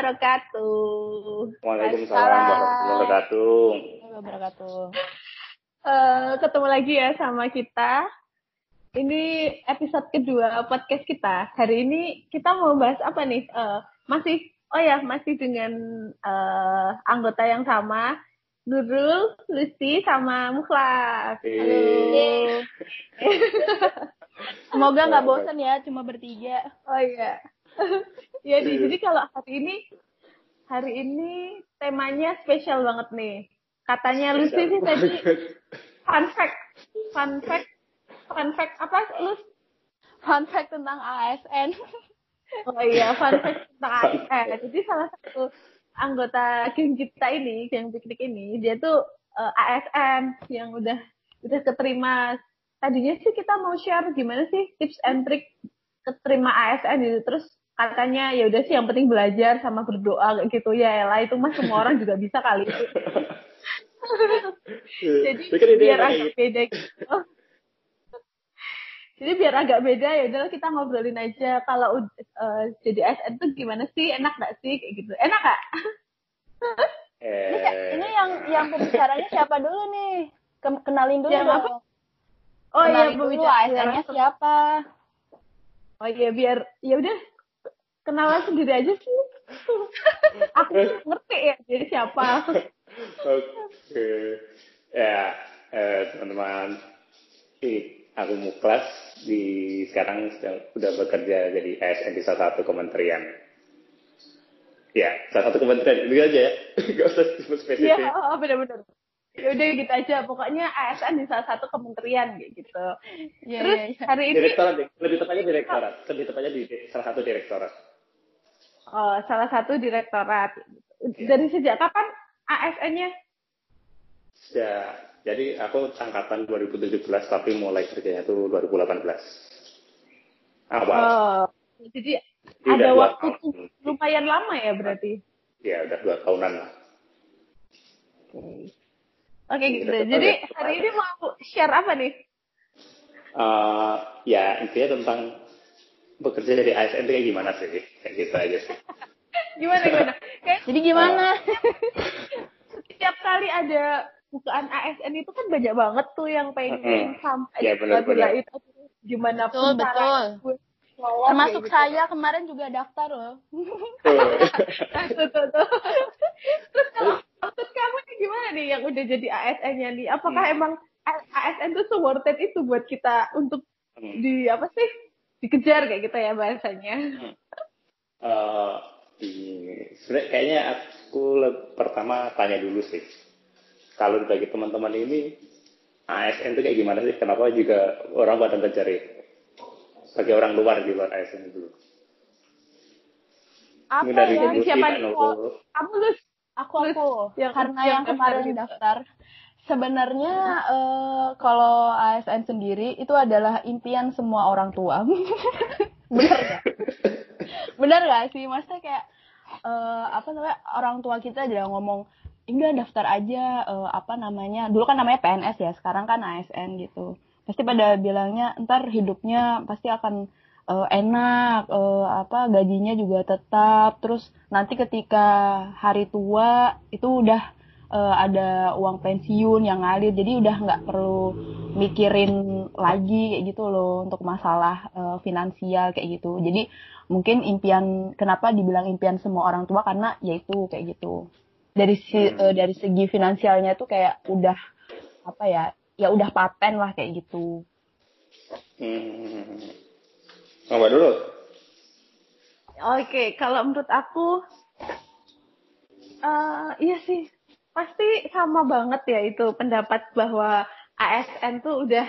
wabarakatuh. Waalaikumsalam warahmatullahi wabarakatuh. wabarakatuh. Uh, ketemu lagi ya sama kita. Ini episode kedua podcast kita. Hari ini kita mau bahas apa nih? Uh, masih, oh ya, masih dengan uh, anggota yang sama. Nurul, Lucy, sama Mukhlas. Halo. Semoga nggak bosan ya, cuma bertiga. Oh iya. ya, di, jadi kalau hari ini, hari ini temanya spesial banget nih. Katanya Lucy sih tadi fun fact, fun fact, fun fact apa lu? Fun fact tentang ASN. Oh iya, fun fact tentang ASN. Jadi salah satu anggota geng kita ini, geng piknik ini, dia tuh uh, ASN yang udah udah keterima. Tadinya sih kita mau share gimana sih tips and trick keterima ASN gitu. Terus katanya ya udah sih yang penting belajar sama berdoa gitu ya lah itu mah semua orang juga bisa kali itu. Jadi biar agak beda gitu. Jadi biar agak beda ya udah kita ngobrolin aja kalau uh, jadi ASN tuh gimana sih enak gak sih kayak gitu enak gak? Eh. Ini, ini yang yang pembicaranya siapa dulu nih? Kenalin dulu yang dong. Apa? Oh Kenalin iya, dulu ASN-nya siapa? Oh iya biar ya udah kenalan sendiri aja sih. Aku ngerti ya dia siapa. Oke. Ya, eh, teman-teman. Aku Muklas di sekarang sedang udah bekerja jadi ASN di salah satu kementerian. Ya, salah satu kementerian itu aja ya. Gak usah sebut spesifik. Iya, oh, benar-benar. Ya udah gitu aja. Pokoknya ASN di salah satu kementerian kayak gitu. Ya, Terus ya, ya. hari ini Direktorat, deh. lebih tepatnya direktorat. Lebih tepatnya di salah satu direktorat. Oh, salah satu direktorat. Dari sejak kapan ASN-nya? Ya, jadi aku angkatan 2017 tapi mulai kerjanya tuh 2018. Awal. Oh, jadi Jadi ada waktu tahun. lumayan lama ya berarti. Ya, udah dua tahunan lah. Oke gitu. Udah Jadi hari ini mau share apa nih? Eh, ya, intinya tentang bekerja dari ASN itu kayak gimana sih? Kayak gitu aja sih. Gimana gimana? Kayak Jadi gimana? setiap kali ada bukaan ASN itu kan banyak banget tuh yang pengen sampai Ya, benar, bela-belain benar. itu gimana Betul, pun betul. gue lolos Termasuk gitu. saya kemarin juga daftar loh. Tuh. Nah, tuh, tuh, tuh. Terus kalau menurut kamu nih gimana nih yang udah jadi ASN-nya nih? Apakah Hmm. emang ASN tuh se-worth it itu buat kita untuk Hmm. di apa sih dikejar kayak gitu ya bahasanya? Eh, ini sebenarnya kayaknya aku pertama tanya dulu sih. Kalau bagi teman-teman ini ASN itu kayak gimana sih? Kenapa juga orang pada mencari bagi orang luar di luar ASN dulu? Apa dari ya? Siapa. Kamu lu Aku aku Yang- karena yang kemarin gitu. daftar. Sebenarnya eh, kalau ASN sendiri itu adalah impian semua orang tua. Bener gak? Bener gak sih? Maksudnya kayak eh, apa namanya orang tua kita aja ngomong udah daftar aja eh, apa namanya dulu kan namanya PNS ya sekarang kan ASN gitu pasti pada bilangnya ntar hidupnya pasti akan eh, enak eh, apa gajinya juga tetap terus nanti ketika hari tua itu udah eh, ada uang pensiun yang ngalir jadi udah nggak perlu mikirin lagi kayak gitu loh untuk masalah eh, finansial kayak gitu. Jadi mungkin impian kenapa dibilang impian semua orang tua? Karena yaitu kayak gitu. Dari si eh, dari segi finansialnya tuh kayak udah apa ya ya udah paten lah kayak gitu. Hmm. Apa dulu? Oke, kalau menurut aku, eh iya sih, pasti sama banget ya itu pendapat bahwa ASN tuh udah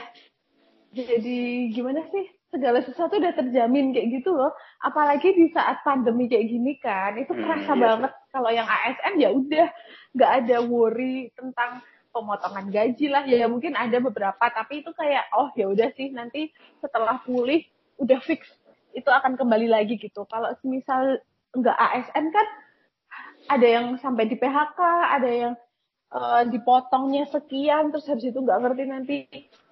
jadi gimana sih segala sesuatu udah terjamin kayak gitu loh. Apalagi di saat pandemi kayak gini kan, itu Hmm, kerasa iya banget. Kalau yang ASN ya udah nggak ada worry tentang pemotongan gaji lah ya mungkin ada beberapa tapi itu kayak oh ya udah sih nanti setelah pulih udah fix itu akan kembali lagi gitu kalau misal nggak ASN kan ada yang sampai di PHK ada yang eh, dipotongnya sekian terus habis itu nggak ngerti nanti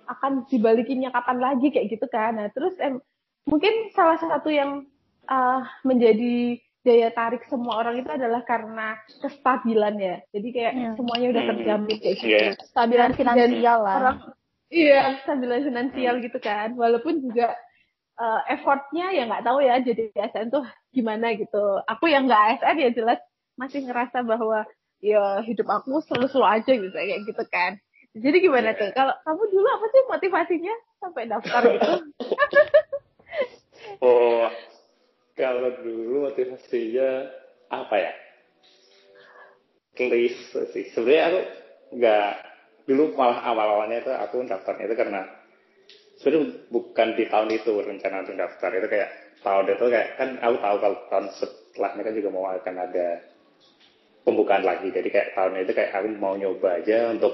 akan dibalikinnya kapan lagi kayak gitu kan nah terus em, mungkin salah satu yang eh, menjadi daya tarik semua orang itu adalah karena kestabilan ya. Jadi kayak Iya. semuanya udah Hmm. terjamin kayak gitu. Iya. Stabilan Dan finansial lah. Orang, iya, kestabilan finansial gitu kan. Walaupun juga eh, effortnya ya nggak tahu ya jadi ASN tuh gimana gitu. Aku yang nggak ASN ya jelas masih ngerasa bahwa ya hidup aku selalu-selalu aja gitu kayak gitu kan. Jadi gimana Iya. tuh? Kalau kamu dulu apa sih motivasinya sampai daftar gitu? Oh, kalau dulu motivasinya apa ya? Klise sih. Sebenarnya aku nggak dulu malah awal-awalnya itu aku daftarnya itu karena sebenarnya bukan di tahun itu rencana untuk daftar itu kayak tahun itu kayak kan aku tahu kalau tahun setelahnya kan juga mau akan ada pembukaan lagi. Jadi kayak tahun itu kayak aku mau nyoba aja untuk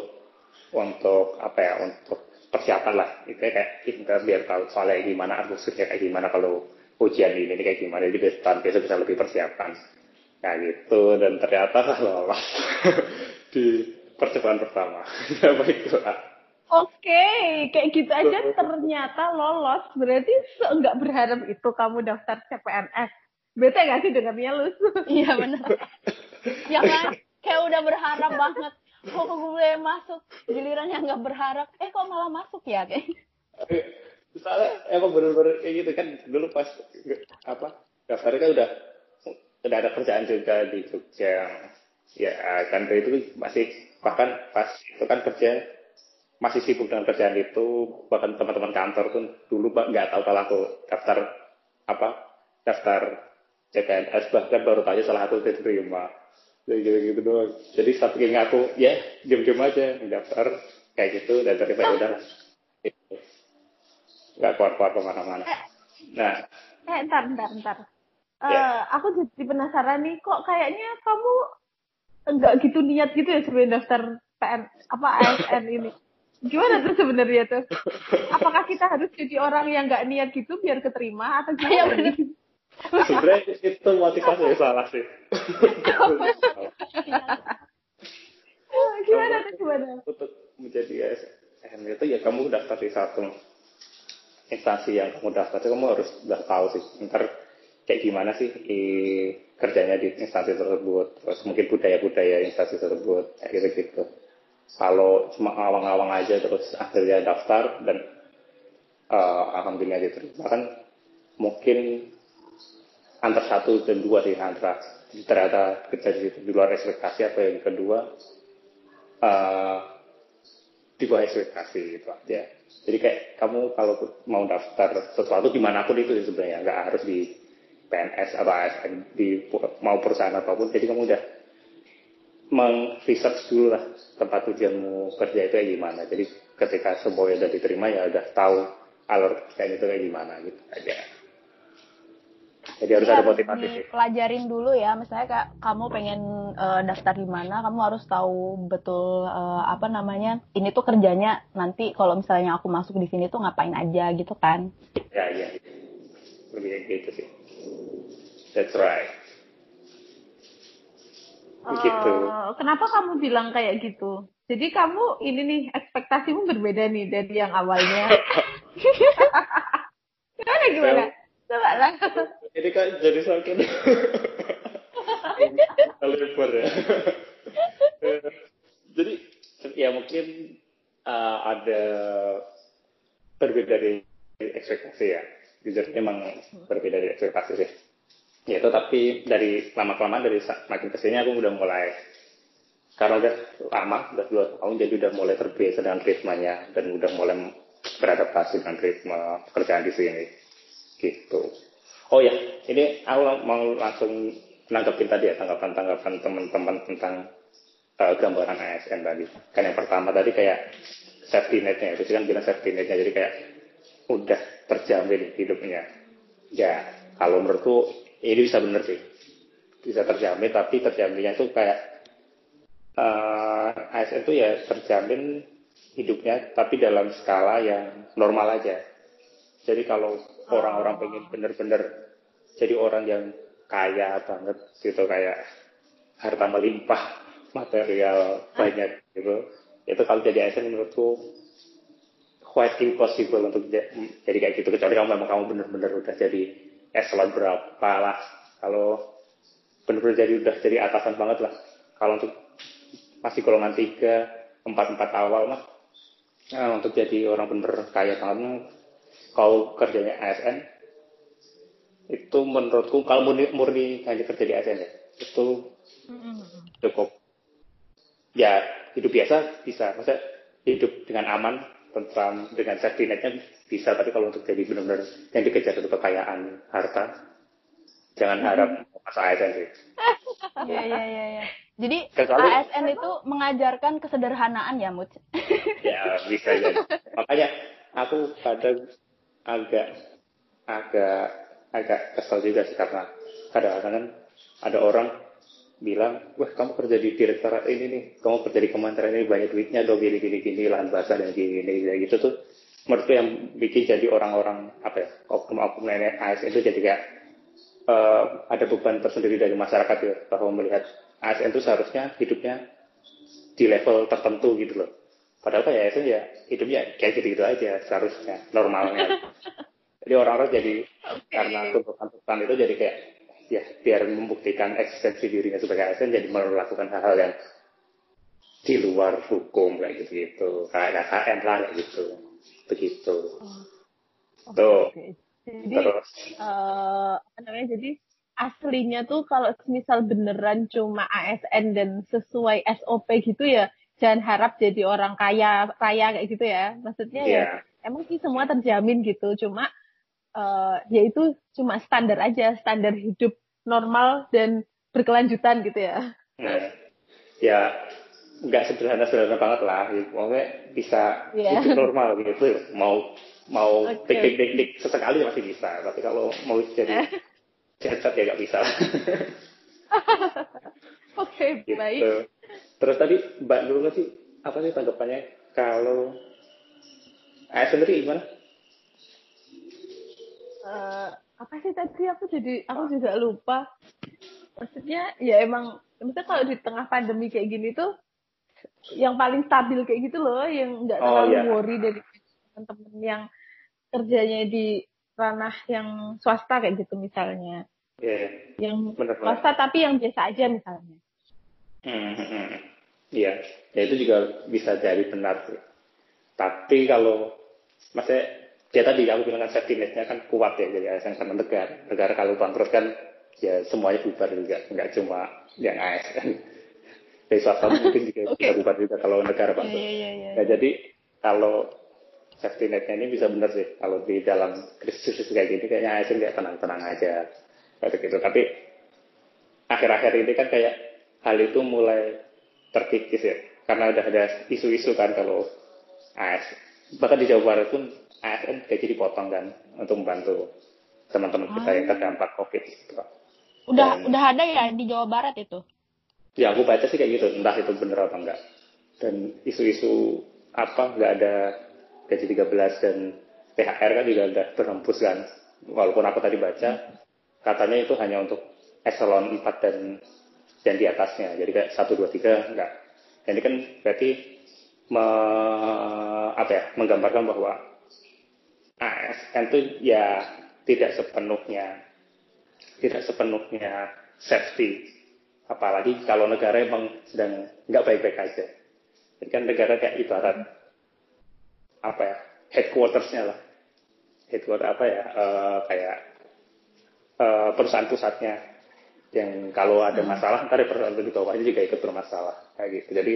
untuk apa ya untuk persiapan lah. Itu kayak kita biar tahu soalnya gimana atmosfernya kayak gimana kalau ujian ini, kayak gimana. Jadi tahun besok bisa lebih persiapan. Kayak gitu. Dan ternyata lolos. Di percobaan pertama. Baiklah Oke, kayak gitu aja ternyata lolos. Berarti seenggak berharap itu kamu daftar CPNS. Bete gak sih dengarnya lu? Iya benar. ya kan? Kayak udah berharap banget. Kok gue masuk giliran yang nggak berharap, eh kok malah masuk ya kayak. soalnya emang bener-bener kayak gitu kan dulu pas apa daftarnya kan udah udah ada kerjaan juga di Jogja ya kan dari itu masih bahkan pas itu kan kerja masih sibuk dengan kerjaan itu bahkan teman-teman kantor pun dulu pak nggak tahu kalau aku daftar apa daftar CPNS bahkan baru tanya salah satu diterima jadi gitu, gitu doang jadi saking aku ya diam-diam aja daftar kayak gitu dan terima ya udah Gitu. nggak keluar-keluar ke mana-mana nah Eh, ntar, ntar, ntar. Eh, Ya. aku jadi penasaran nih, kok kayaknya kamu enggak gitu niat gitu ya sebelum daftar PN, apa ASN ini? Gimana tuh sebenarnya tuh? Apakah kita harus jadi orang yang nggak niat gitu biar keterima atau Iya, gimana? Sebenarnya itu motivasi yang salah sih. Gimana? Tuh gimana? untuk menjadi ASN itu ya kamu daftar di satu instansi yang kamu daftar itu kamu harus udah tahu sih. Ntar kayak gimana sih kerjanya di instansi tersebut terus mungkin budaya-budaya instansi tersebut kayak gitu-gitu. Kalau cuma awang-awang aja terus akhirnya daftar dan eh, alhamdulillah diterima kan mungkin antar satu dan dua sih antara ternyata kerja di luar ekspektasi atau yang kedua eh, di bawah ekspektasi gitu aja. Jadi kayak kamu kalau mau daftar sesuatu di mana pun itu sebenarnya nggak harus di PNS atau ASN di mau perusahaan apa pun. Jadi kamu udah meng-research dulu lah tempat tujuanmu kerja itu kayak gimana. Jadi ketika semuanya udah diterima ya udah tahu alur kayak itu kayak gimana gitu aja. Jadi harus ada motivasi sih. Pelajarin dulu ya, misalnya kayak kamu pengen eh, daftar di mana, kamu harus tahu betul eh, apa namanya. Ini tuh kerjanya nanti kalau misalnya aku masuk di sini tuh ngapain aja gitu kan. Ya, iya. Lebih kayak gitu sih. That's right. Begitu. Eh, kenapa kamu bilang kayak gitu? Jadi kamu ini nih ekspektasimu berbeda nih dari yang awalnya. gimana gimana? Coba lah. Ini kan jadi sakit. Lebar ya. jadi ya mungkin uh, ada berbeda dari ekspektasi ya. Jujur memang berbeda dari ekspektasi sih. Ya itu tapi dari lama kelamaan dari makin ke sini aku udah mulai karena udah lama udah dua tahun jadi udah mulai terbiasa dengan ritmenya dan udah mulai beradaptasi dengan ritme pekerjaan di sini gitu. Oh ya, ini aku mau langsung nanggepin tadi ya tanggapan-tanggapan teman-teman tentang eh, gambaran ASN tadi. Kan yang pertama tadi kayak safety netnya, itu kan bilang safety netnya, jadi kayak udah terjamin hidupnya. Ya, kalau menurutku ini bisa bener sih, bisa terjamin, tapi terjaminnya itu kayak eh, ASN itu ya terjamin hidupnya, tapi dalam skala yang normal aja. Jadi kalau orang-orang pengen bener-bener jadi orang yang kaya banget gitu kayak harta melimpah, material banyak gitu. Itu kalau jadi ASN menurutku quite impossible untuk ja- jadi kayak gitu kecuali kalau memang kamu bener-bener udah jadi eselon berapa lah. Kalau benar-benar jadi udah jadi atasan banget lah. Kalau untuk masih golongan tiga, empat empat awal mah nah, untuk jadi orang bener kaya banget kalau kerjanya ASN itu menurutku kalau murni, murni hanya kerja di ASN ya itu cukup ya hidup biasa bisa masa hidup dengan aman tentram dengan safety netnya bisa tapi kalau untuk jadi benar-benar yang dikejar itu kekayaan harta jangan harap masuk ASN sih Iya iya iya ya. Jadi Kecuali, ASN itu mengajarkan kesederhanaan ya, Mut. ya, bisa jadi. Makanya aku kadang agak agak agak kesel juga sih karena kadang-kadang kan ada orang bilang, wah kamu kerja di direktorat ini nih, kamu kerja di kementerian ini banyak duitnya dong gini gini gini lahan basah dan gini gini, gini gitu tuh menurutku yang bikin jadi orang-orang apa ya oknum-oknum nenek ASN itu jadi kayak uh, ada beban tersendiri dari masyarakat ya bahwa melihat ASN itu seharusnya hidupnya di level tertentu gitu loh. Padahal kayak ASN ya hidupnya kayak gitu-gitu aja seharusnya normalnya. jadi orang-orang jadi okay. karena tuntutan-tuntutan itu jadi kayak ya biar membuktikan eksistensi dirinya sebagai ASN jadi melakukan hal-hal yang di luar hukum kayak gitu-gitu kayak KKN lah kayak gitu begitu. Oh. Tuh. Okay. Jadi Terus. Uh, namanya jadi aslinya tuh kalau misal beneran cuma ASN dan sesuai SOP gitu ya jangan harap jadi orang kaya kaya kayak gitu ya maksudnya yeah. ya iya. emang sih semua terjamin gitu cuma uh, ya itu cuma standar aja standar hidup normal dan berkelanjutan gitu ya nah, ya nggak sederhana sederhana banget lah pokoknya bisa yeah. hidup normal gitu mau mau okay. dik dik dik sesekali masih bisa tapi kalau mau jadi cacat ya nggak bisa. Oke, okay, gitu. baik. Terus tadi Mbak dulu sih apa sih tanggapannya kalau ayah sendiri gimana? Uh, apa sih tadi aku jadi aku juga lupa. Maksudnya ya emang maksudnya kalau di tengah pandemi kayak gini tuh yang paling stabil kayak gitu loh, yang nggak oh, terlalu yeah. worry dari teman-teman yang kerjanya di ranah yang swasta kayak gitu misalnya. Yeah. Yang bener, swasta tapi yang biasa aja misalnya. Hmm, hmm, hmm. Iya, ya itu juga bisa jadi benar sih. Tapi kalau maksudnya ya tadi aku bilang kan safety netnya kan kuat ya jadi ASN karena negara. Negara kalau bangkrut kan ya semuanya bubar juga, nggak cuma yang ASN. Dari swasta mungkin juga okay. bisa bubar juga kalau negara bangkrut. Yeah, yeah, yeah, yeah. Nah, jadi kalau safety netnya ini bisa benar sih kalau di dalam krisis kayak gini kayaknya ASN kayak tenang-tenang aja kayak gitu tapi akhir-akhir ini kan kayak hal itu mulai terkikis ya. Karena udah ada isu-isu kan kalau AS bahkan di Jawa Barat pun ASN kayak jadi potong kan untuk membantu teman-teman kita yang terdampak COVID gitu Udah dan, udah ada ya di Jawa Barat itu? Ya aku baca sih kayak gitu entah itu bener apa enggak. Dan isu-isu apa nggak ada gaji 13 dan THR kan juga udah berhembus kan. Walaupun aku tadi baca katanya itu hanya untuk eselon 4 dan yang di atasnya. Jadi kayak 1, 2, 3 enggak. Ini kan berarti me, apa ya, menggambarkan bahwa ASN itu ya tidak sepenuhnya tidak sepenuhnya safety. Apalagi kalau negara emang sedang nggak baik-baik aja. Jadi kan negara kayak ibarat apa ya headquartersnya lah. Headquarter apa ya uh, kayak uh, perusahaan pusatnya yang kalau ada hmm. masalah ntar perusahaan di bawahnya juga ikut bermasalah kayak gitu jadi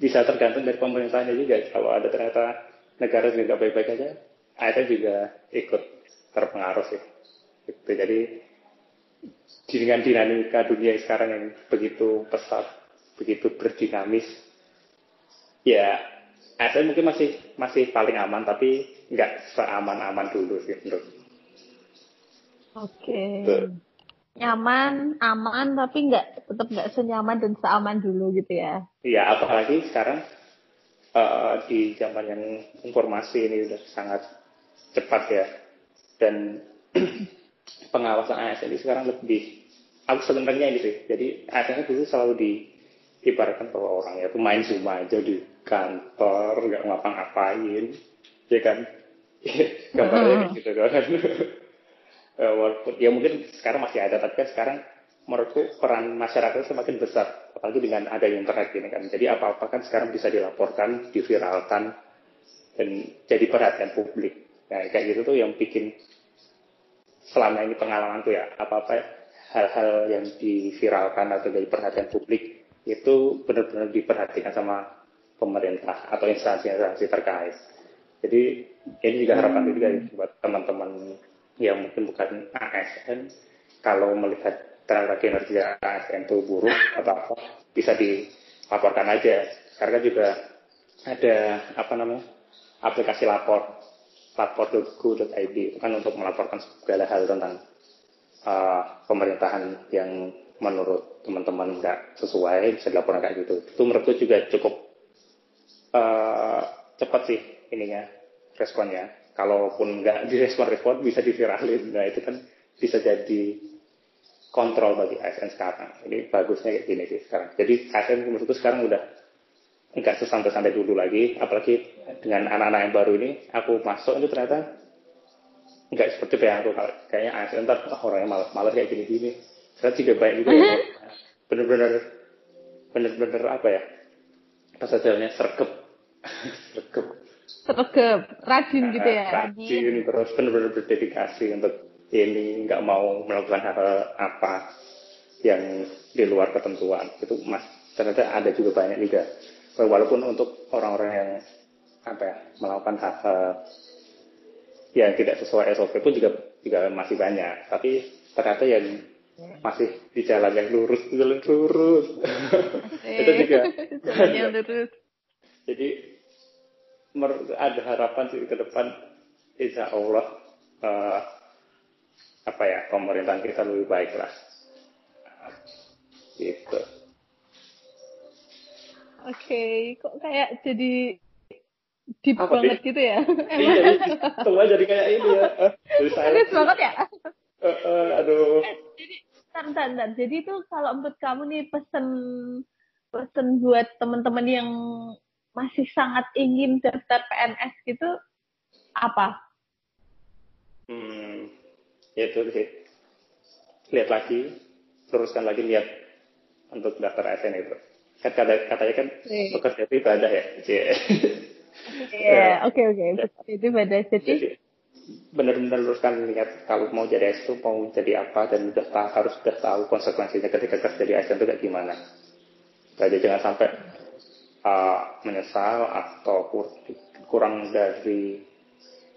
bisa tergantung dari pemerintahnya juga kalau ada ternyata negara juga baik-baik aja ASN juga ikut terpengaruh sih gitu jadi dengan dinamika dunia sekarang yang begitu pesat begitu berdinamis ya ASN mungkin masih masih paling aman tapi nggak seaman-aman dulu sih menurut. Oke. Okay. Nyaman, aman tapi nggak tetap nggak senyaman dan seaman dulu gitu ya. Iya, apalagi sekarang uh, di zaman yang informasi ini udah sangat cepat ya. Dan pengawasan ASN ini sekarang lebih aku sebenarnya ini sih jadi ASN dulu selalu di ibaratkan bahwa orang itu main cuma aja di kantor nggak ngapa-ngapain ya kan? Gambarnya gitu kan. ya, walaupun ya mungkin sekarang masih ada tapi kan sekarang menurutku peran masyarakat semakin besar, apalagi dengan ada internet ini kan. Jadi apa-apa kan sekarang bisa dilaporkan, diviralkan, dan jadi perhatian publik. Nah, kayak gitu tuh yang bikin selama ini pengalaman tuh ya, apa-apa hal-hal yang diviralkan atau jadi perhatian publik itu benar-benar diperhatikan sama pemerintah atau instansi-instansi terkait. Jadi ini juga harapan juga buat teman-teman yang mungkin bukan ASN kalau melihat tenaga kinerja ASN itu buruk atau apa bisa dilaporkan aja. Karena juga ada apa namanya aplikasi lapor lapor.go.id itu kan untuk melaporkan segala hal tentang uh, pemerintahan yang menurut teman-teman nggak sesuai bisa dilaporkan kayak gitu. Itu menurutku juga cukup uh, cepat sih ininya responnya kalaupun nggak direspon-respon bisa diviralin. Nah itu kan bisa jadi kontrol bagi ASN sekarang. Ini bagusnya kayak gini sih sekarang. Jadi ASN menurutku sekarang udah nggak sesantai-santai dulu lagi, apalagi dengan anak-anak yang baru ini, aku masuk itu ternyata nggak seperti yang aku. Kayaknya ASN ntar oh, orangnya malas-malas kayak gini-gini. Ternyata juga banyak juga yang bener-bener bener-bener apa ya? Bahasa Jawanya sergep sergep rajin gitu ya. Rajin terus bener-bener berdedikasi untuk ini nggak mau melakukan hal, hal apa yang di luar ketentuan. Itu mas ternyata ada juga banyak juga. Walaupun untuk orang-orang yang apa ya melakukan hal-hal yang tidak sesuai SOP pun juga juga masih banyak. Tapi ternyata yang masih di jalan yang lurus jalan lurus. Itu juga. Yang lurus. Jadi ada harapan sih ke depan insya Allah uh, apa ya pemerintahan kita lebih baik lah gitu oke okay. kok kayak jadi deep apa banget di? gitu ya iya semua jadi kayak ini ya jadi saya banget ya uh, uh, aduh eh, jadi tar, tar, tar. jadi itu kalau menurut kamu nih pesen pesen buat teman-teman yang masih sangat ingin daftar PNS gitu apa? Hmm, ya itu sih. Lihat lagi teruskan lagi lihat untuk daftar ASN itu kan kata katanya kan yeah. bekerja itu ibadah ya? Iya, oke oke itu ibadah. Jadi, benar-benar teruskan lihat kalau mau jadi ASN itu mau jadi apa dan udah tahu, harus sudah tahu konsekuensinya ketika kerja di ASN itu kayak gimana. Jadi jangan sampai uh, menyesal atau kurang dari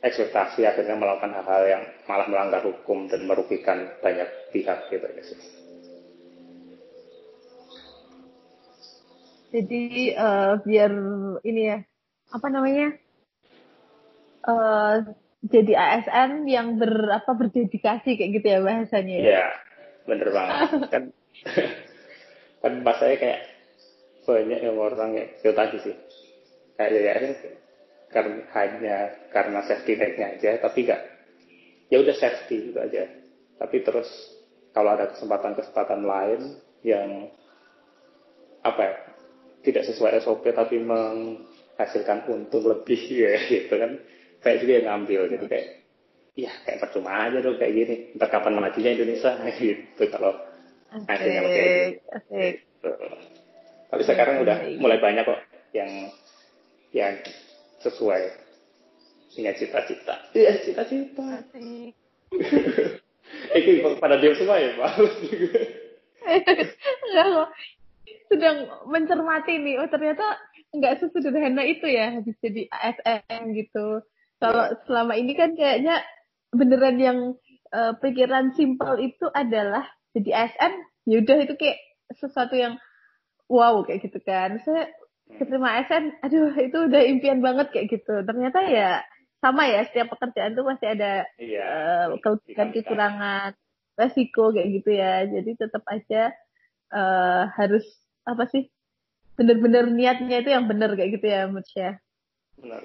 ekspektasi akhirnya melakukan hal-hal yang malah melanggar hukum dan merugikan banyak pihak gitu ya sih. Jadi uh, biar ini ya apa namanya uh, jadi ASN yang ber apa berdedikasi kayak gitu ya bahasanya. Ya? Iya, bener banget kan kan bahasanya kayak banyak yang orang ya tadi sih. Kayak ya karena hanya karena safety netnya aja tapi enggak ya udah safety gitu aja. Tapi terus kalau ada kesempatan-kesempatan lain yang apa ya tidak sesuai SOP tapi menghasilkan untung lebih ya gitu kan. Kayak juga yang ngambil gitu kayak ya kayak percuma aja dong kayak gini. Entah kapan majunya Indonesia? Gitu kalau akhirnya kayak gitu. Tapi sekarang udah mulai banyak kok yang yang sesuai punya cita-cita. Iya, cita-cita. Itu pada dia semua ya, Pak. Enggak kok. Sedang mencermati nih, oh ternyata nggak sesederhana itu ya habis jadi ASN gitu. Kalau selama ini kan kayaknya beneran yang uh, pikiran simpel itu adalah jadi ASN, yaudah itu kayak sesuatu yang wow kayak gitu kan. Saya keterima ASN, aduh itu udah impian banget kayak gitu. Ternyata ya sama ya setiap pekerjaan tuh pasti ada iya, uh, kelebihan kekurangan resiko kayak gitu ya. Jadi tetap aja uh, harus apa sih bener-bener niatnya itu yang bener kayak gitu ya Mutsya. Benar.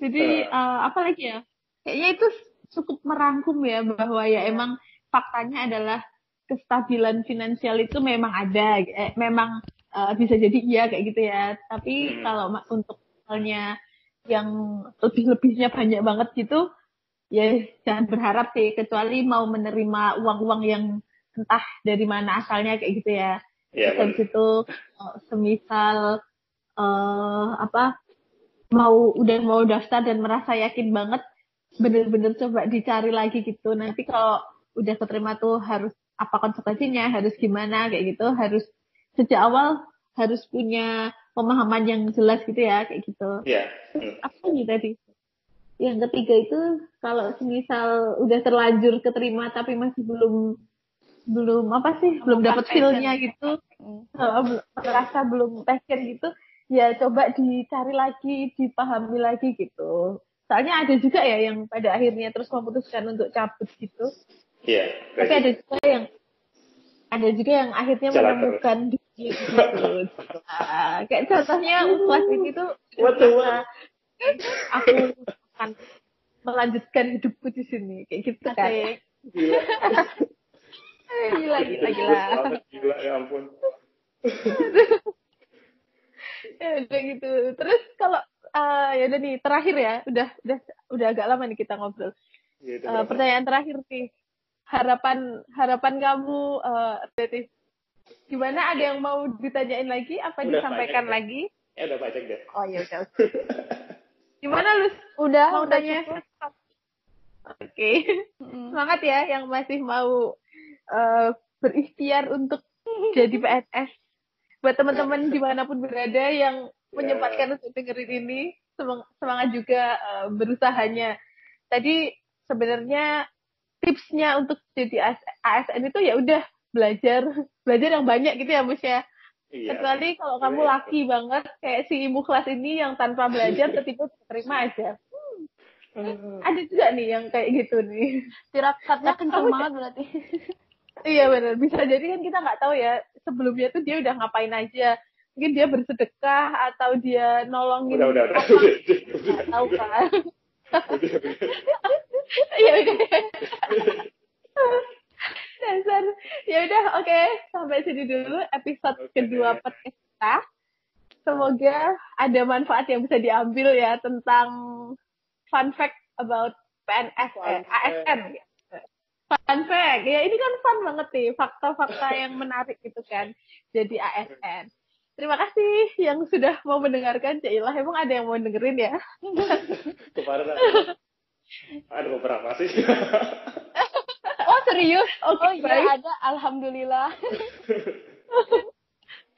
Jadi uh, apa lagi ya? Kayaknya itu cukup merangkum ya bahwa ya emang faktanya adalah kestabilan finansial itu memang ada, eh, memang uh, bisa jadi iya kayak gitu ya tapi hmm. kalau untuk misalnya yang lebih-lebihnya banyak banget gitu ya jangan berharap sih kecuali mau menerima uang-uang yang entah dari mana asalnya kayak gitu ya. Iya, Terus itu uh, semisal uh, apa mau udah mau daftar dan merasa yakin banget bener-bener coba dicari lagi gitu. Nanti kalau udah keterima tuh harus apa konsekuensinya, harus gimana kayak gitu, harus sejak awal harus punya pemahaman yang jelas gitu ya kayak gitu. Iya. Terus apa nih tadi? Yang ketiga itu kalau semisal udah terlanjur keterima tapi masih belum belum apa sih belum dapat feel-nya gitu Hmm. belum- merasa belum passion gitu ya coba dicari lagi dipahami lagi gitu soalnya ada juga ya yang pada akhirnya terus memutuskan untuk cabut gitu Iya. tapi ada juga yang ada juga yang akhirnya Jalan menemukan diri gitu Nah, kayak contohnya What the what? aku akan melanjutkan hidupku di sini. Kayak gitu kan. Gila. gila gila gila. ya ampun. ya udah gitu. Terus kalau eh, ya udah nih terakhir ya. Udah udah udah agak lama nih kita ngobrol. Gitu, Eh, berapa? pertanyaan terakhir nih harapan harapan kamu eh Teti gimana? Ada yang mau ditanyain lagi? Apa Udah disampaikan lagi? Eh, udah baca deh. oh ya udah gimana lu Udah, mau udah tanya? oke. Semangat ya yang masih mau eh, berikhtiar untuk jadi PNS buat teman-teman di mana pun berada yang menyempatkan untuk dengerin ini semang- semangat juga eh, berusahanya. Tadi sebenarnya tipsnya untuk jadi AS- ASN itu ya udah belajar belajar yang banyak gitu ya Mus ya Iya. kecuali kalau kamu Iya. laki banget kayak si ibu kelas ini yang tanpa belajar tiba terima aja Hmm. ada juga nih yang kayak gitu nih Tirakatnya kenceng Kamu- banget berarti. Iya benar, bisa jadi kan kita nggak tahu ya sebelumnya tuh dia udah ngapain aja. Mungkin dia bersedekah atau dia nolongin Udah, udah, udah. tahu kan. udah, udah. Iya udah. Dasar. Ya udah, oke. Sampai sini dulu episode Oke. kedua podcast kita. Semoga ada manfaat yang bisa diambil ya tentang fun fact about PNS, Fun eh, fact. ASN. Fun fact, ya ini kan fun banget nih, fakta-fakta yang menarik gitu kan. Jadi ASN. Terima kasih yang sudah mau mendengarkan, Cailah. Emang ada yang mau dengerin ya? Kemarin ada, beberapa sih. Oh serius? Oke, oh iya baik. ada. Alhamdulillah.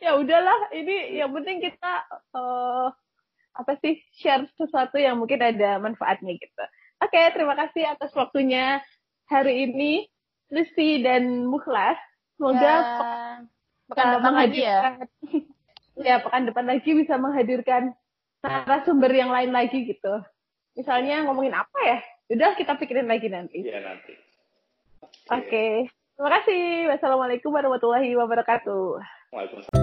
ya udahlah ini yang penting kita eh, apa sih share sesuatu yang mungkin ada manfaatnya gitu oke terima kasih atas waktunya hari ini Lucy dan Mukhlas semoga Ya, pe- pekan depan lagi ya. ya pekan depan lagi bisa menghadirkan narasumber yang lain lagi gitu misalnya ngomongin apa ya? Udah kita pikirin lagi nanti. Iya, nanti. oke. Terima kasih. Wassalamualaikum warahmatullahi wabarakatuh. Waalaikumsalam.